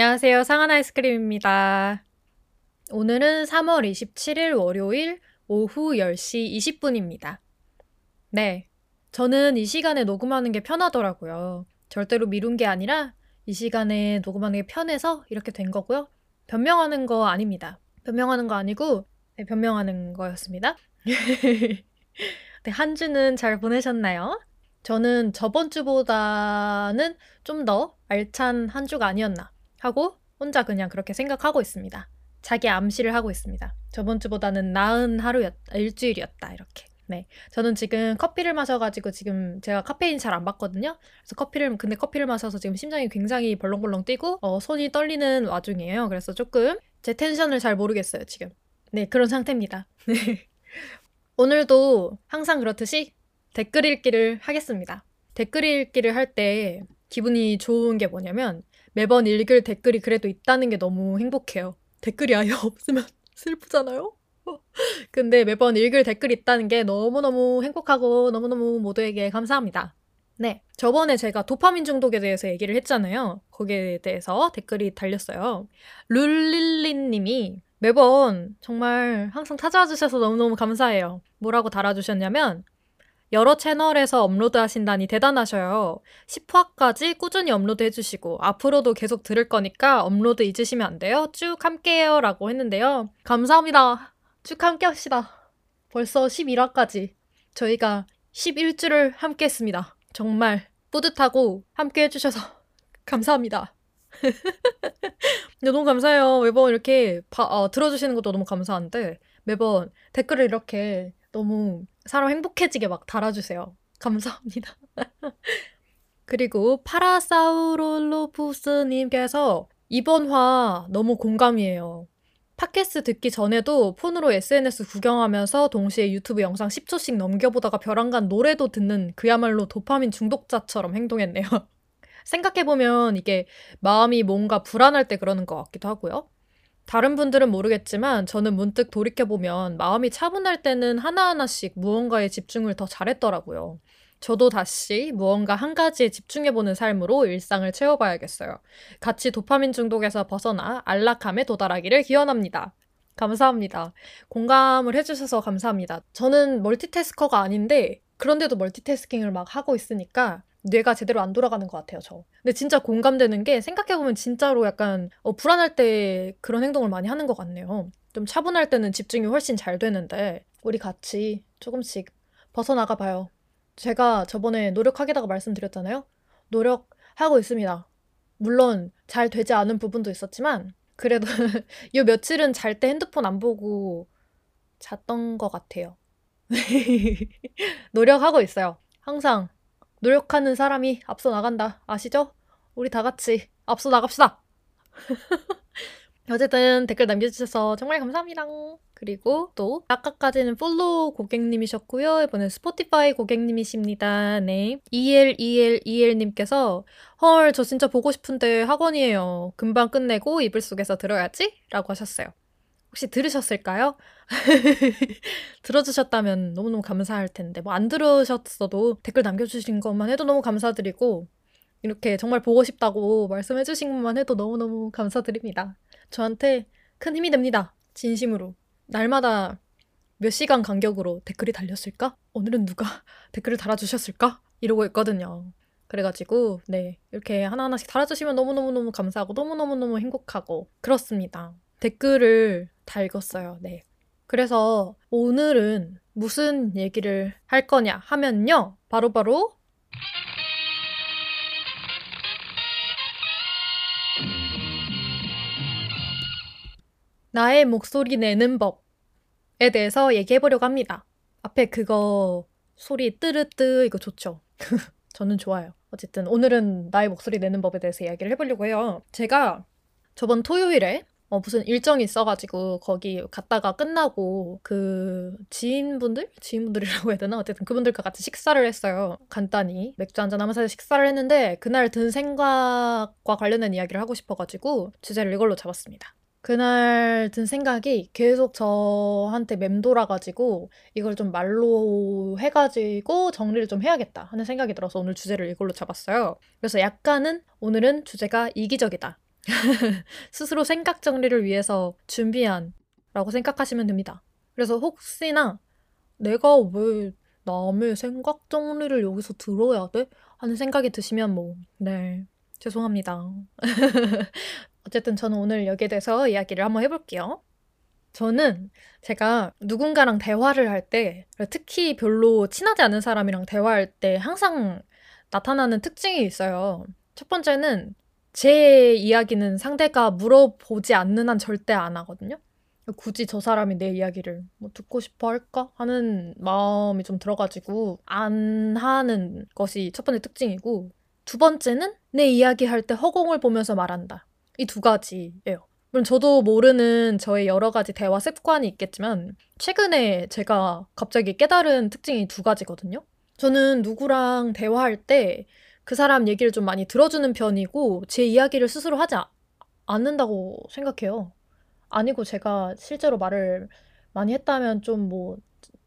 안녕하세요. 상한 아이스크림입니다. 오늘은 3월 27일 월요일 오후 10시 20분입니다. 네. 저는 이 시간에 녹음하는 게 편하더라고요. 절대로 미룬 게 아니라 이 시간에 녹음하는 게 편해서 이렇게 된 거고요. 변명하는 거 아닙니다. 변명하는 거 아니고 네, 변명하는 거였습니다. 네, 한 주는 잘 보내셨나요? 저는 저번 주보다는 좀 더 알찬 한 주가 아니었나 하고 혼자 그냥 그렇게 생각하고 있습니다. 자기 암시를 하고 있습니다. 저번 주보다는 나은 하루였다, 일주일이었다, 이렇게. 네. 저는 지금 커피를 마셔가지고 지금 제가 카페인 잘 안 받거든요. 그래서 커피를, 근데 커피를 마셔서 지금 심장이 굉장히 벌렁벌렁 뛰고, 어, 손이 떨리는 와중이에요. 그래서 조금 제 텐션을 잘 모르겠어요, 지금. 네, 그런 상태입니다. 오늘도 항상 그렇듯이 댓글 읽기를 하겠습니다. 댓글 읽기를 할 때 기분이 좋은 게 뭐냐면 매번 읽을 댓글이 그래도 있다는 게 너무 행복해요. 댓글이 아예 없으면 슬프잖아요? 근데 매번 읽을 댓글이 있다는 게 너무너무 행복하고 너무너무 모두에게 감사합니다. 네. 저번에 제가 도파민 중독에 대해서 얘기를 했잖아요. 거기에 대해서 댓글이 달렸어요. 룰릴린 님이 매번 정말 항상 찾아와 주셔서 너무너무 감사해요. 뭐라고 달아주셨냐면, 여러 채널에서 업로드 하신다니 대단하셔요. 10화까지 꾸준히 업로드 해주시고, 앞으로도 계속 들을 거니까 업로드 잊으시면 안 돼요. 쭉 함께해요. 라고 했는데요. 감사합니다. 쭉 함께 합시다. 벌써 11화까지 저희가 11주를 함께 했습니다. 정말 뿌듯하고 함께 해주셔서 감사합니다. 너무 감사해요. 매번 이렇게 바, 어, 들어주시는 것도 너무 감사한데 매번 댓글을 이렇게 너무 사람 행복해지게 막 달아주세요. 감사합니다. 그리고 파라사우롤로푸스님께서 이번 화 너무 공감이에요. 팟캐스트 듣기 전에도 폰으로 SNS 구경하면서 동시에 유튜브 영상 10초씩 넘겨보다가 벼랑간 노래도 듣는 그야말로 도파민 중독자처럼 행동했네요. 생각해보면 이게 마음이 뭔가 불안할 때 그러는 것 같기도 하고요. 다른 분들은 모르겠지만 저는 문득 돌이켜보면 마음이 차분할 때는 하나하나씩 무언가에 집중을 더 잘했더라고요. 저도 다시 무언가 한 가지에 집중해보는 삶으로 일상을 채워봐야겠어요. 같이 도파민 중독에서 벗어나 안락함에 도달하기를 기원합니다. 감사합니다. 공감을 해주셔서 감사합니다. 저는 멀티태스커가 아닌데 그런데도 멀티태스킹을 막 하고 있으니까 뇌가 제대로 안 돌아가는 것 같아요, 저. 근데 진짜 공감되는 게 생각해보면 진짜로 약간 어, 불안할 때 그런 행동을 많이 하는 것 같네요. 좀 차분할 때는 집중이 훨씬 잘 되는데 우리 같이 조금씩 벗어나가 봐요. 제가 저번에 노력하겠다고 말씀드렸잖아요. 노력하고 있습니다. 물론 잘 되지 않은 부분도 있었지만 그래도 요 며칠은 잘 때 핸드폰 안 보고 잤던 것 같아요. 노력하고 있어요. 항상 노력하는 사람이 앞서 나간다. 아시죠? 우리 다 같이 앞서 나갑시다. 어쨌든 댓글 남겨주셔서 정말 감사합니다. 그리고 또 아까까지는 follow 고객님이셨고요. 이번엔 스포티파이 고객님이십니다. 네. ELELEL님께서 헐 저 진짜 보고 싶은데 학원이에요. 금방 끝내고 이불 속에서 들어야지? 라고 하셨어요. 혹시 들으셨을까요? 들어주셨다면 너무너무 감사할 텐데 뭐 안 들으셨어도 댓글 남겨주신 것만 해도 너무 감사드리고 이렇게 정말 보고 싶다고 말씀해주신 것만 해도 너무너무 감사드립니다. 저한테 큰 힘이 됩니다. 진심으로. 날마다 몇 시간 간격으로 댓글이 달렸을까? 오늘은 누가 댓글을 달아주셨을까? 이러고 있거든요. 그래가지고, 네. 이렇게 하나하나씩 달아주시면 너무너무너무 감사하고 너무너무너무 행복하고 그렇습니다. 댓글을 다 읽었어요. 네. 그래서 오늘은 무슨 얘기를 할 거냐 하면요. 바로바로 바로 나의 목소리 내는 법에 대해서 얘기해 보려고 합니다. 앞에 그거 소리 뜨르뜨 이거 좋죠? 저는 좋아요. 어쨌든 오늘은 나의 목소리 내는 법에 대해서 이야기를 해보려고 해요. 제가 저번 토요일에 어, 무슨 일정이 있어가지고 거기 갔다가 끝나고 그 지인분들? 지인분들이라고 해야 되나? 어쨌든 그분들과 같이 식사를 했어요. 간단히 맥주 한잔 하면서 식사를 했는데 그날 든 생각과 관련된 이야기를 하고 싶어가지고 주제를 이걸로 잡았습니다. 그날 든 생각이 계속 저한테 맴돌아가지고 이걸 좀 말로 해가지고 정리를 좀 해야겠다 하는 생각이 들어서 오늘 주제를 이걸로 잡았어요. 그래서 약간은 오늘은 주제가 이기적이다. 스스로 생각 정리를 위해서 준비한 라고 생각하시면 됩니다. 그래서 혹시나 내가 왜 남의 생각 정리를 여기서 들어야 돼? 하는 생각이 드시면 뭐, 네. 죄송합니다. 어쨌든 저는 오늘 여기에 대해서 이야기를 한번 해볼게요. 저는 제가 누군가랑 대화를 할 때, 특히 별로 친하지 않은 사람이랑 대화할 때 항상 나타나는 특징이 있어요. 첫 번째는 제 이야기는 상대가 물어보지 않는 한 절대 안 하거든요. 굳이 저 사람이 내 이야기를 뭐 듣고 싶어 할까 하는 마음이 좀 들어가지고 안 하는 것이 첫 번째 특징이고 두 번째는 내 이야기 할 때 허공을 보면서 말한다. 이 두 가지예요. 물론 저도 모르는 저의 여러 가지 대화 습관이 있겠지만 최근에 제가 갑자기 깨달은 특징이 두 가지거든요. 저는 누구랑 대화할 때 그 사람 얘기를 좀 많이 들어주는 편이고 제 이야기를 스스로 하지 않는다고 생각해요. 아니고 제가 실제로 말을 많이 했다면 좀 뭐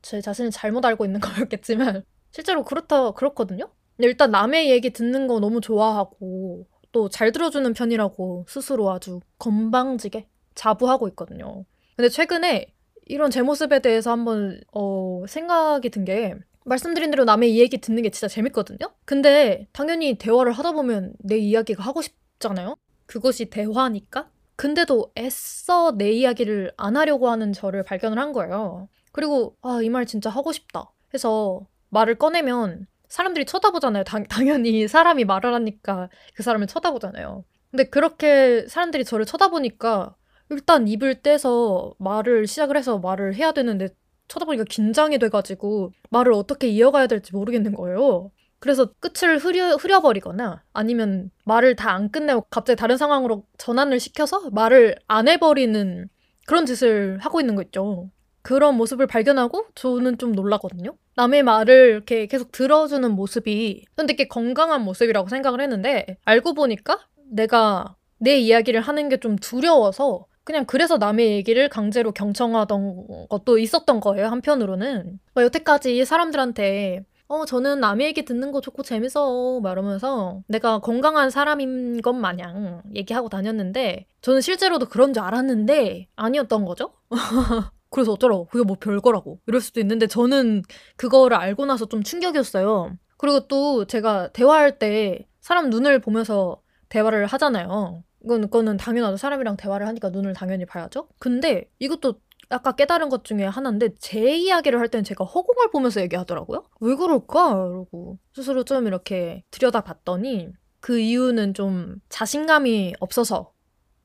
제 자신을 잘못 알고 있는 거였겠지만 실제로 그렇다 그렇거든요. 일단 남의 얘기 듣는 거 너무 좋아하고 또 잘 들어주는 편이라고 스스로 아주 건방지게 자부하고 있거든요. 근데 최근에 이런 제 모습에 대해서 한번 어, 생각이 든 게 말씀드린 대로 남의 이야기 듣는 게 진짜 재밌거든요. 근데 당연히 대화를 하다 보면 내 이야기가 하고 싶잖아요. 그것이 대화니까 근데도 애써 내 이야기를 안 하려고 하는 저를 발견을 한 거예요. 그리고 아, 이 말 진짜 하고 싶다 해서 말을 꺼내면 사람들이 쳐다보잖아요. 당, 당연히 사람이 말을 하니까 그 사람을 쳐다보잖아요. 근데 그렇게 사람들이 저를 쳐다보니까 일단 입을 떼서 말을 시작을 해서 말을 해야 되는데 쳐다보니까 긴장이 돼가지고 말을 어떻게 이어가야 될지 모르겠는 거예요. 그래서 끝을 흐려, 흐려버리거나 아니면 말을 다 안 끝내고 갑자기 다른 상황으로 전환을 시켜서 말을 안 해버리는 그런 짓을 하고 있는 거 있죠. 그런 모습을 발견하고 저는 좀 놀랐거든요. 남의 말을 이렇게 계속 들어주는 모습이 전 되게 건강한 모습이라고 생각을 했는데 알고 보니까 내가 내 이야기를 하는 게 좀 두려워서 그냥 그래서 남의 얘기를 강제로 경청하던 것도 있었던 거예요, 한편으로는. 뭐 여태까지 사람들한테 어, 저는 남의 얘기 듣는 거 좋고 재밌어. 말하면서 내가 건강한 사람인 것 마냥 얘기하고 다녔는데, 저는 실제로도 그런 줄 알았는데, 아니었던 거죠? 그래서 어쩌라고. 그게 뭐 별거라고. 이럴 수도 있는데, 저는 그거를 알고 나서 좀 충격이었어요. 그리고 또 제가 대화할 때 사람 눈을 보면서 대화를 하잖아요. 이건, 그거는 당연하죠. 사람이랑 대화를 하니까 눈을 당연히 봐야죠. 근데 이것도 아까 깨달은 것 중에 하나인데 제 이야기를 할 때는 제가 허공을 보면서 얘기하더라고요. 왜 그럴까? 이러고 스스로 좀 이렇게 들여다봤더니 그 이유는 좀 자신감이 없어서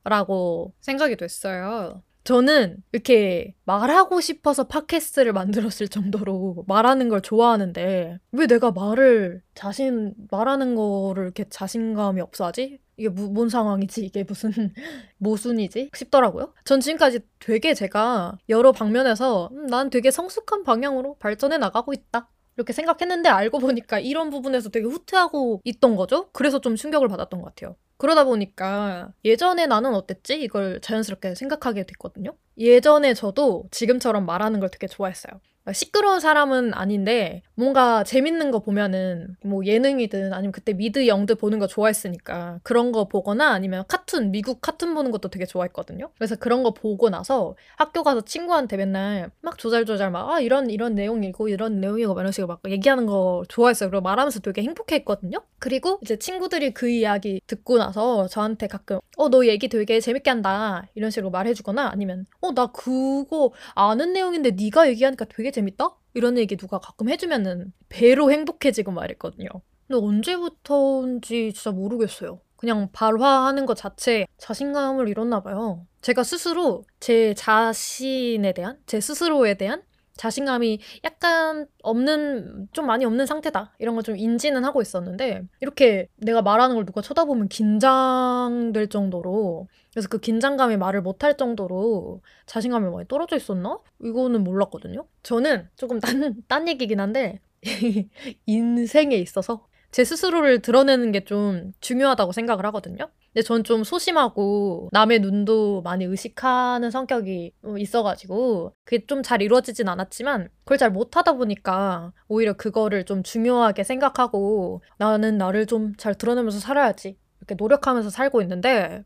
라고 생각이 됐어요. 저는 이렇게 말하고 싶어서 팟캐스트를 만들었을 정도로 말하는 걸 좋아하는데 왜 내가 말을 자신 말하는 거를 이렇게 자신감이 없어 하지? 이게 무, 뭔 상황이지? 이게 무슨 모순이지? 싶더라고요. 전 지금까지 되게 제가 여러 방면에서 음, 난 되게 성숙한 방향으로 발전해 나가고 있다. 이렇게 생각했는데 알고 보니까 이런 부분에서 되게 후퇴하고 있던 거죠. 그래서 좀 충격을 받았던 것 같아요. 그러다 보니까 예전에 나는 어땠지? 이걸 자연스럽게 생각하게 됐거든요. 예전에 저도 지금처럼 말하는 걸 되게 좋아했어요. 시끄러운 사람은 아닌데 뭔가 재밌는 거 보면은 뭐 예능이든 아니면 그때 미드 영드 보는 거 좋아했으니까 그런 거 보거나 아니면 카툰 미국 카툰 보는 것도 되게 좋아했거든요. 그래서 그런 거 보고 나서 학교 가서 친구한테 맨날 막 조잘조잘 막 아 이런 이런 내용이고 이런 내용이고 막 이런 식으로 막 얘기하는 거 좋아했어요. 그리고 말하면서 되게 행복해했거든요. 그리고 이제 친구들이 그 이야기 듣고 나서 저한테 가끔 어 너 얘기 되게 재밌게 한다 이런 식으로 말해주거나 아니면 어 나 그거 아는 내용인데 네가 얘기하니까 되게 재밌다? 이런 얘기 누가 가끔 해주면은 배로 행복해지고 말했거든요. 근데 언제부터인지 진짜 모르겠어요. 그냥 발화하는 것 자체에 자신감을 잃었나 봐요. 제가 스스로 제 자신에 대한, 제 스스로에 대한 자신감이 약간 없는, 좀 많이 없는 상태다. 이런 걸 좀 인지는 하고 있었는데, 이렇게 내가 말하는 걸 누가 쳐다보면 긴장될 정도로, 그래서 그 긴장감이 말을 못할 정도로 자신감이 많이 떨어져 있었나? 이거는 몰랐거든요. 저는 조금 딴, 딴 얘기긴 한데, 인생에 있어서 제 스스로를 드러내는 게 좀 중요하다고 생각을 하거든요. 근데 전 좀 소심하고 남의 눈도 많이 의식하는 성격이 있어가지고 그게 좀 잘 이루어지진 않았지만 그걸 잘 못하다 보니까 오히려 그거를 좀 중요하게 생각하고 나는 나를 좀 잘 드러내면서 살아야지 이렇게 노력하면서 살고 있는데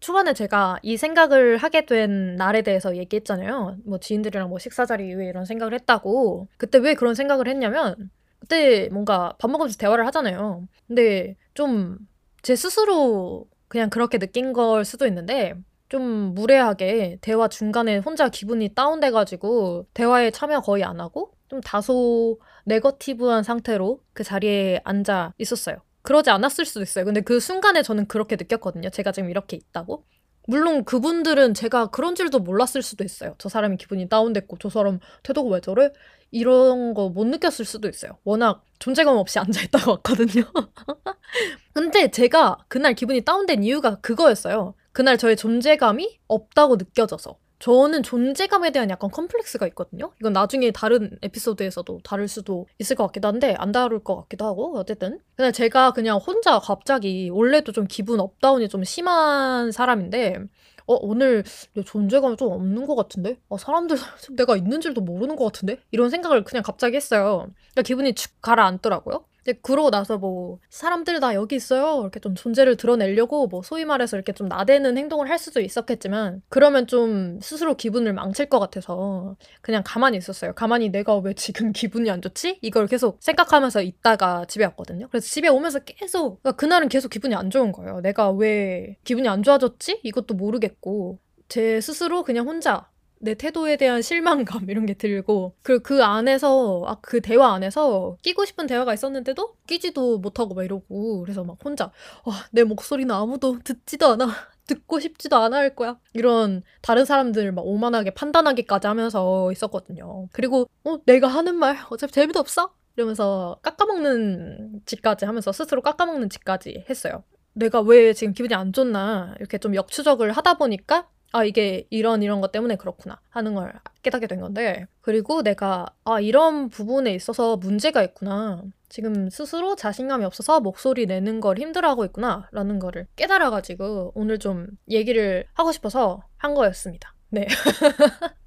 초반에 제가 이 생각을 하게 된 날에 대해서 얘기했잖아요. 뭐 지인들이랑 뭐 식사 자리 이후에 이런 생각을 했다고. 그때 왜 그런 생각을 했냐면 그때 뭔가 밥 먹으면서 대화를 하잖아요. 근데 좀 제 스스로 그냥 그렇게 느낀 걸 수도 있는데 좀 무례하게 대화 중간에 혼자 기분이 다운돼가지고 대화에 참여 거의 안 하고 좀 다소 네거티브한 상태로 그 자리에 앉아 있었어요. 그러지 않았을 수도 있어요. 근데 그 순간에 저는 그렇게 느꼈거든요. 제가 지금 이렇게 있다고. 물론 그분들은 제가 그런 줄도 몰랐을 수도 있어요. 저 사람이 기분이 다운됐고 저 사람 태도가 왜 저래? 이런 거 못 느꼈을 수도 있어요. 워낙 존재감 없이 앉아있다가 왔거든요. 근데 제가 그날 기분이 다운된 이유가 그거였어요. 그날 저의 존재감이 없다고 느껴져서. 저는 존재감에 대한 약간 컴플렉스가 있거든요. 이건 나중에 다른 에피소드에서도 다룰 수도 있을 것 같기도 한데 안 다룰 것 같기도 하고 어쨌든 근데 제가 그냥 혼자 갑자기 원래도 좀 기분 up down이 좀 심한 사람인데 어 오늘 내 존재감이 좀 없는 것 같은데 어, 사람들 내가 있는 줄도 모르는 것 같은데 이런 생각을 그냥 갑자기 했어요. 그러니까 기분이 축 가라앉더라고요. 이제 그러고 나서 뭐 사람들 다 여기 있어요. 이렇게 좀 존재를 드러내려고 뭐 소위 말해서 이렇게 좀 나대는 행동을 할 수도 있었겠지만 그러면 좀 스스로 기분을 망칠 것 같아서 그냥 가만히 있었어요. 가만히 내가 왜 지금 기분이 안 좋지? 이걸 계속 생각하면서 있다가 집에 왔거든요. 그래서 집에 오면서 계속 그러니까 그날은 계속 기분이 안 좋은 거예요. 내가 왜 기분이 안 좋아졌지? 이것도 모르겠고 제 스스로 그냥 혼자 내 태도에 대한 실망감 이런 게 들고 그리고 그 안에서 아 그 대화 안에서 끼고 싶은 대화가 있었는데도 끼지도 못하고 막 이러고 그래서 막 혼자 와, 내 목소리는 아무도 듣지도 않아 듣고 싶지도 않아 할 거야. 이런 다른 사람들 막 오만하게 판단하기까지 하면서 있었거든요. 그리고 어 내가 하는 말 어차피 재미도 없어? 이러면서 깎아먹는 짓까지 하면서 스스로 깎아먹는 짓까지 했어요. 내가 왜 지금 기분이 안 좋나 이렇게 좀 역추적을 하다 보니까 아, 이게 이런 이런 것 때문에 그렇구나 하는 걸 깨닫게 된 건데 그리고 내가 아, 이런 부분에 있어서 문제가 있구나. 지금 스스로 자신감이 없어서 목소리 내는 걸 힘들어하고 있구나 라는 거를 깨달아가지고 오늘 좀 얘기를 하고 싶어서 한 거였습니다. 네.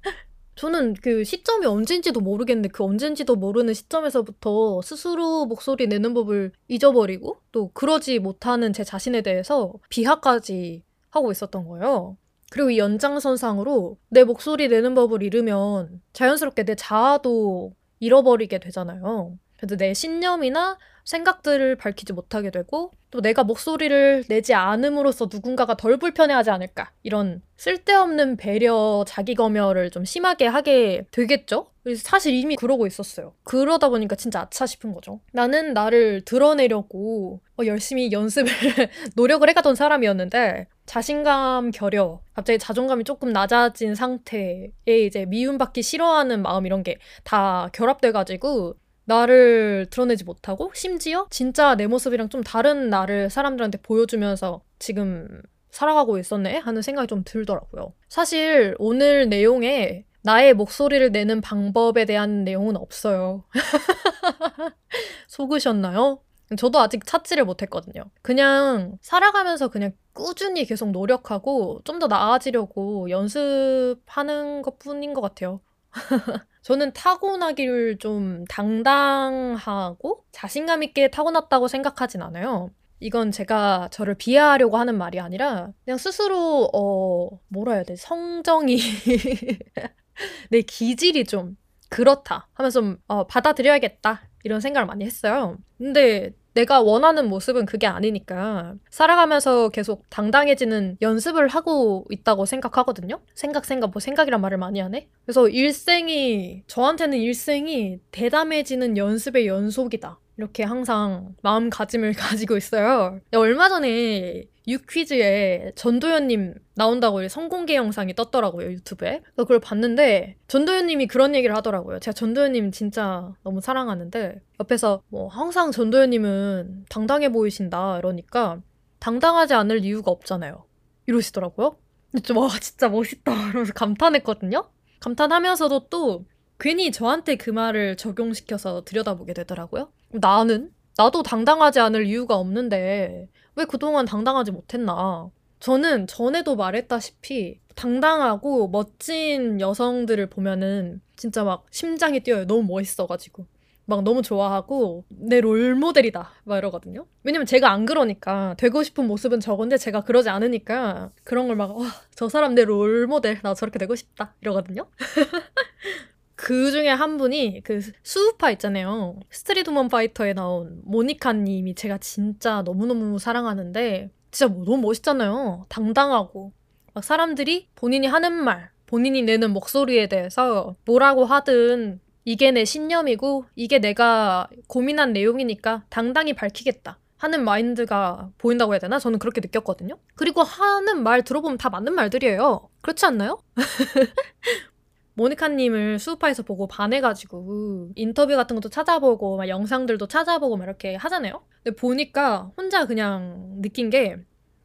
저는 그 시점이 언젠지도 모르겠는데 그 언젠지도 모르는 시점에서부터 스스로 목소리 내는 법을 잊어버리고 또 그러지 못하는 제 자신에 대해서 비하까지 하고 있었던 거예요. 그리고 이 연장선상으로 내 목소리 내는 법을 잃으면 자연스럽게 내 자아도 잃어버리게 되잖아요. 그래도 내 신념이나 생각들을 밝히지 못하게 되고 또 내가 목소리를 내지 않음으로써 누군가가 덜 불편해하지 않을까? 이런 쓸데없는 배려 자기 검열을 좀 심하게 하게 되겠죠? 그래서 사실 이미 그러고 있었어요. 그러다 보니까 진짜 아차 싶은 거죠. 나는 나를 드러내려고 어, 열심히 연습을 노력을 해가던 사람이었는데 자신감 결여 갑자기 자존감이 조금 낮아진 상태에 이제 미움받기 싫어하는 마음 이런 게 다 결합돼가지고 나를 드러내지 못하고 심지어 진짜 내 모습이랑 좀 다른 나를 사람들한테 보여주면서 지금 살아가고 있었네 하는 생각이 좀 들더라고요. 사실 오늘 내용에 나의 목소리를 내는 방법에 대한 내용은 없어요. 속으셨나요? 저도 아직 찾지를 못했거든요. 그냥 살아가면서 그냥 꾸준히 계속 노력하고 좀 더 나아지려고 연습하는 것 뿐인 것 같아요. 저는 타고나기를 좀 당당하고 자신감 있게 타고났다고 생각하진 않아요. 이건 제가 저를 비하하려고 하는 말이 아니라 그냥 스스로 어 뭐라 해야 돼 성정이 내 기질이 좀 그렇다 하면서 좀 어, 받아들여야겠다 이런 생각을 많이 했어요. 근데 내가 원하는 모습은 그게 아니니까 살아가면서 계속 당당해지는 연습을 하고 있다고 생각하거든요. 생각 생각 뭐 생각이란 말을 많이 하네. 그래서 일생이 저한테는 일생이 대담해지는 연습의 연속이다. 이렇게 항상 마음가짐을 가지고 있어요. 얼마 전에 유퀴즈에 전도연님 나온다고 성공개 영상이 떴더라고요, 유튜브에. 그래서 그걸 봤는데, 전도연님이 그런 얘기를 하더라고요. 제가 전도연님 진짜 너무 사랑하는데, 옆에서 뭐, 항상 전도연님은 당당해 보이신다, 이러니까, 당당하지 않을 이유가 없잖아요. 이러시더라고요. 좀, 와, 진짜 멋있다. 이러면서 감탄했거든요? 감탄하면서도 또, 괜히 저한테 그 말을 적용시켜서 들여다보게 되더라고요. 나는? 나도 당당하지 않을 이유가 없는데 왜 그동안 당당하지 못했나? 저는 전에도 말했다시피 당당하고 멋진 여성들을 보면은 진짜 막 심장이 뛰어요. 너무 멋있어가지고. 막 너무 좋아하고 내 role model이다 막 이러거든요. 왜냐면 제가 안 그러니까 되고 싶은 모습은 저건데 제가 그러지 않으니까 그런 걸막와저 사람 내 롤모델 나 저렇게 되고 싶다 이러거든요. 그 중에 한 분이 그 스우파 있잖아요. 스트리트 우먼 파이터에 나온 모니카 님이 제가 진짜 너무너무 사랑하는데 진짜 뭐 너무 멋있잖아요. 당당하고 막 사람들이 본인이 하는 말, 본인이 내는 목소리에 대해서 뭐라고 하든 이게 내 신념이고 이게 내가 고민한 내용이니까 당당히 밝히겠다. 하는 마인드가 보인다고 해야 되나? 저는 그렇게 느꼈거든요. 그리고 하는 말 들어보면 다 맞는 말들이에요. 그렇지 않나요? 모니카님을 수우파에서 보고 반해가지고 인터뷰 같은 것도 찾아보고 막 영상들도 찾아보고 막 이렇게 하잖아요. 근데 보니까 혼자 그냥 느낀 게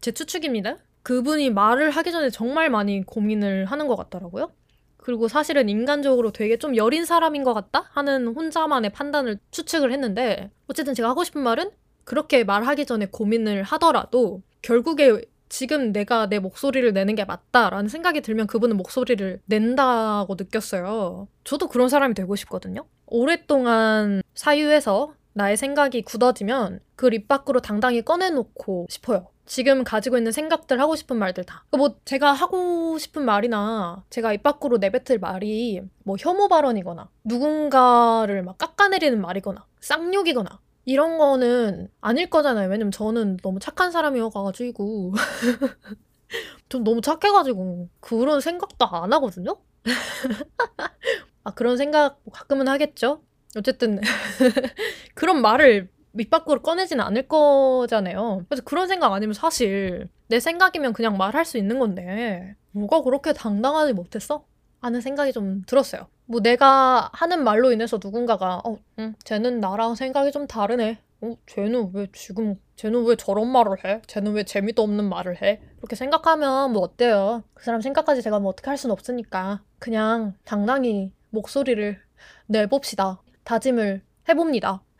제 추측입니다. 그분이 말을 하기 전에 정말 많이 고민을 하는 것 같더라고요. 그리고 사실은 인간적으로 되게 좀 여린 사람인 것 같다 하는 혼자만의 판단을 추측을 했는데 어쨌든 제가 하고 싶은 말은 그렇게 말하기 전에 고민을 하더라도 결국에 지금 내가 내 목소리를 내는 게 맞다라는 생각이 들면 그분은 목소리를 낸다고 느꼈어요. 저도 그런 사람이 되고 싶거든요. 오랫동안 사유해서 나의 생각이 굳어지면 그 입 밖으로 당당히 꺼내놓고 싶어요. 지금 가지고 있는 생각들 하고 싶은 말들 다. 뭐 제가 하고 싶은 말이나 제가 입 밖으로 내뱉을 말이 뭐 혐오 발언이거나 누군가를 막 깎아내리는 말이거나 쌍욕이거나 이런 거는 아닐 거잖아요. 왜냐면 저는 너무 착한 사람이어가지고 좀 너무 착해가지고 그런 생각도 안 하거든요. 아 그런 생각 가끔은 하겠죠. 어쨌든 그런 말을 밑 밖으로 꺼내지는 않을 거잖아요. 그래서 그런 생각 아니면 사실 내 생각이면 그냥 말할 수 있는 건데 뭐가 그렇게 당당하지 못했어? 하는 생각이 좀 들었어요. 뭐 내가 하는 말로 인해서 누군가가 어, 응, 쟤는 나랑 생각이 좀 다르네. 어, 쟤는 왜 지금 쟤는 왜 저런 말을 해? 쟤는 왜 재미도 없는 말을 해? 그렇게 생각하면 뭐 어때요? 그 사람 생각까지 제가 뭐 어떻게 할 수는 없으니까 그냥 당당히 목소리를 내봅시다. 다짐을 해봅니다.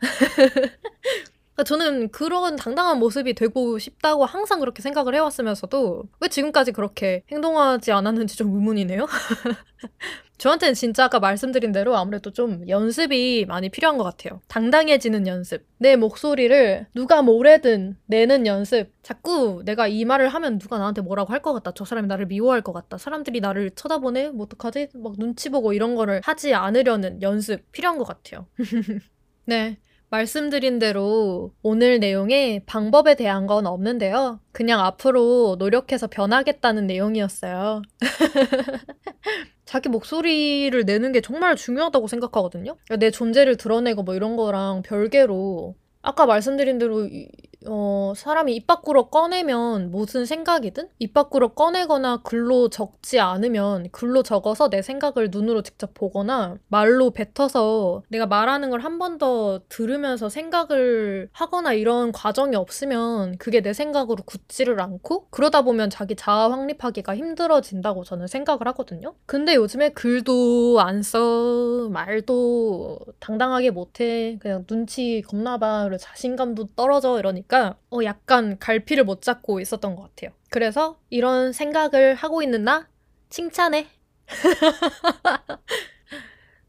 그러니까 저는 그런 당당한 모습이 되고 싶다고 항상 그렇게 생각을 해왔으면서도 왜 지금까지 그렇게 행동하지 않았는지 좀 의문이네요. 저한테는 진짜 아까 말씀드린 대로 아무래도 좀 연습이 많이 필요한 것 같아요. 당당해지는 연습. 내 목소리를 누가 뭐래든 내는 연습. 자꾸 내가 이 말을 하면 누가 나한테 뭐라고 할 것 같다. 저 사람이 나를 미워할 것 같다. 사람들이 나를 쳐다보네? 뭐 어떡하지? 막 눈치 보고 이런 거를 하지 않으려는 연습 필요한 것 같아요. 네. 말씀드린 대로 오늘 내용에 방법에 대한 건 없는데요. 그냥 앞으로 노력해서 변하겠다는 내용이었어요. 자기 목소리를 내는 게 정말 중요하다고 생각하거든요. 내 존재를 드러내고 뭐 이런 거랑 별개로 아까 말씀드린 대로 어, 사람이 입 밖으로 꺼내면 무슨 생각이든 입 밖으로 꺼내거나 글로 적지 않으면 글로 적어서 내 생각을 눈으로 직접 보거나 말로 뱉어서 내가 말하는 걸 한 번 더 들으면서 생각을 하거나 이런 과정이 없으면 그게 내 생각으로 굳지를 않고 그러다 보면 자기 자아 확립하기가 힘들어진다고 저는 생각을 하거든요. 근데 요즘에 글도 안 써, 말도 당당하게 못해, 그냥 눈치 겁나 봐, 자신감도 떨어져 이러니까 보니까 어, 약간 갈피를 못 잡고 있었던 것 같아요. 그래서 이런 생각을 하고 있는 나 칭찬해.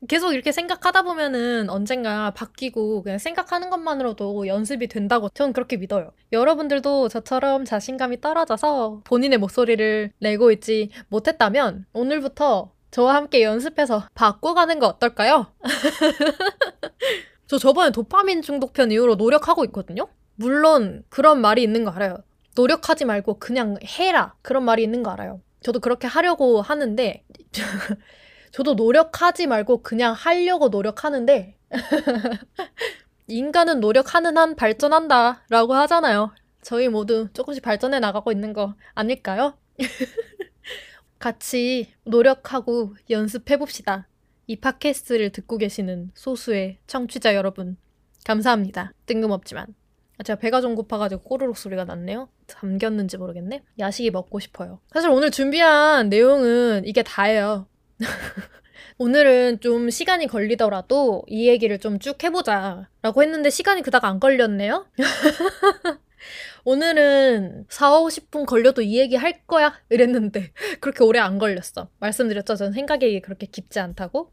계속 이렇게 생각하다 보면은 언젠가 바뀌고 그냥 생각하는 것만으로도 연습이 된다고 저는 그렇게 믿어요. 여러분들도 저처럼 자신감이 떨어져서 본인의 목소리를 내고 있지 못했다면 오늘부터 저와 함께 연습해서 바꿔가는 거 어떨까요? 저 저번에 도파민 중독편 이후로 노력하고 있거든요? 물론 그런 말이 있는 거 알아요. 노력하지 말고 그냥 해라. 그런 말이 있는 거 알아요. 저도 그렇게 하려고 하는데, 저도 노력하지 말고 그냥 하려고 노력하는데, 인간은 노력하는 한 발전한다. 라고 하잖아요. 저희 모두 조금씩 발전해 나가고 있는 거 아닐까요? 같이 노력하고 연습해 봅시다. 이 팟캐스트를 듣고 계시는 소수의 청취자 여러분, 감사합니다. 뜬금없지만. 아, 제가 배가 좀 고파가지고 꼬르륵 소리가 났네요. 잠겼는지 모르겠네. 야식이 먹고 싶어요. 사실 오늘 준비한 내용은 이게 다예요. 오늘은 좀 시간이 걸리더라도 이 얘기를 좀 쭉 해보자 라고 했는데 시간이 그닥 안 걸렸네요. 오늘은 4, 50분 걸려도 이 얘기 할 거야? 이랬는데 그렇게 오래 안 걸렸어. 말씀드렸죠. 저는 생각이 그렇게 깊지 않다고.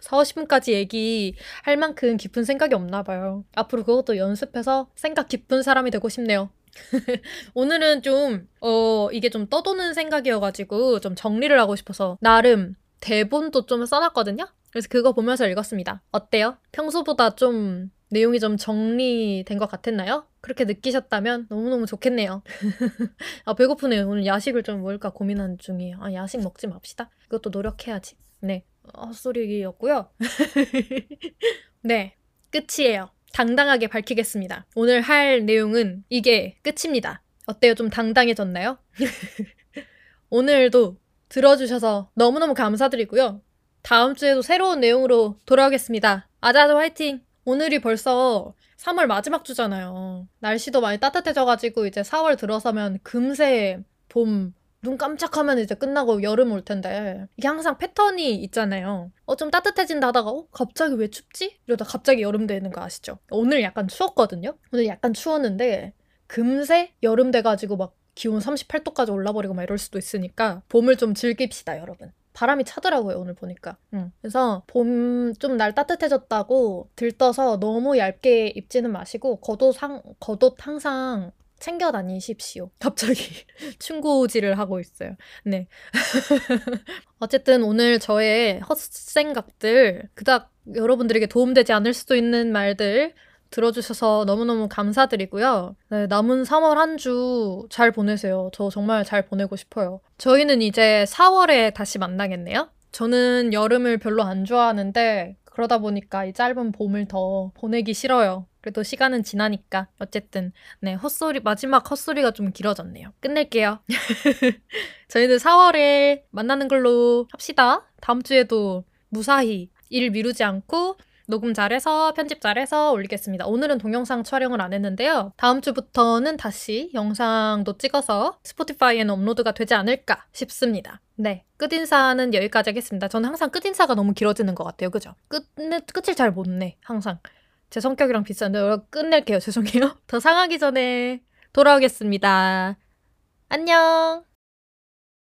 4, 50분까지 얘기할 만큼 깊은 생각이 없나 봐요. 앞으로 그것도 연습해서 생각 깊은 사람이 되고 싶네요. 오늘은 좀, 어, 이게 좀 떠도는 생각이어가지고 좀 정리를 하고 싶어서 나름 대본도 좀 써놨거든요? 그래서 그거 보면서 읽었습니다. 어때요? 평소보다 좀 내용이 좀 정리된 것 같았나요? 그렇게 느끼셨다면 너무너무 좋겠네요. 아, 배고프네요. 오늘 야식을 좀 먹을까 고민하는 중이에요. 아, 야식 먹지 맙시다. 이것도 노력해야지. 네. 헛소리였고요. 네. 끝이에요. 당당하게 밝히겠습니다. 오늘 할 내용은 이게 끝입니다. 어때요? 좀 당당해졌나요? 오늘도 들어주셔서 너무너무 감사드리고요. 다음 주에도 새로운 내용으로 돌아오겠습니다. 아자아자 화이팅! 오늘이 벌써 3월 마지막 주잖아요. 날씨도 많이 따뜻해져가지고 이제 4월 들어서면 금세 봄, 눈 깜짝하면 이제 끝나고 여름 올 텐데 이게 항상 패턴이 있잖아요. 어 좀 따뜻해진다 하다가 어 갑자기 왜 춥지? 이러다 갑자기 여름 되는 거 아시죠? 오늘 약간 추웠거든요. 오늘 약간 추웠는데 금세 여름 돼가지고 막 기온 38도까지 올라버리고 막 이럴 수도 있으니까 봄을 좀 즐깁시다 여러분. 바람이 차더라고요 오늘 보니까. 응. 그래서 봄 좀 날 따뜻해졌다고 들떠서 너무 얇게 입지는 마시고 겉옷 상 겉옷 항상 챙겨 다니십시오. 갑자기 충고지를 하고 있어요. 네. 어쨌든 오늘 저의 헛생각들, 그닥 여러분들에게 도움되지 않을 수도 있는 말들 들어주셔서 너무너무 감사드리고요. 네, 남은 3월 한 주 잘 보내세요. 저 정말 잘 보내고 싶어요. 저희는 이제 4월에 다시 만나겠네요. 저는 여름을 별로 안 좋아하는데 그러다 보니까 이 짧은 봄을 더 보내기 싫어요. 그래도 시간은 지나니까 어쨌든 네 헛소리 마지막 헛소리가 좀 길어졌네요. 끝낼게요. 저희는 4월에 만나는 걸로 합시다. 다음 주에도 무사히 일 미루지 않고 녹음 잘해서 편집 잘해서 올리겠습니다. 오늘은 동영상 촬영을 안 했는데요. 다음 주부터는 다시 영상도 찍어서 스포티파이에는 업로드가 되지 않을까 싶습니다. 네. 끝인사는 여기까지 하겠습니다. 저는 항상 끝인사가 너무 길어지는 것 같아요. 그죠? 끝, 끝을 잘 못 내. 항상. 제 성격이랑 비슷한데 끝낼게요. 죄송해요. 더 상하기 전에 돌아오겠습니다. 안녕!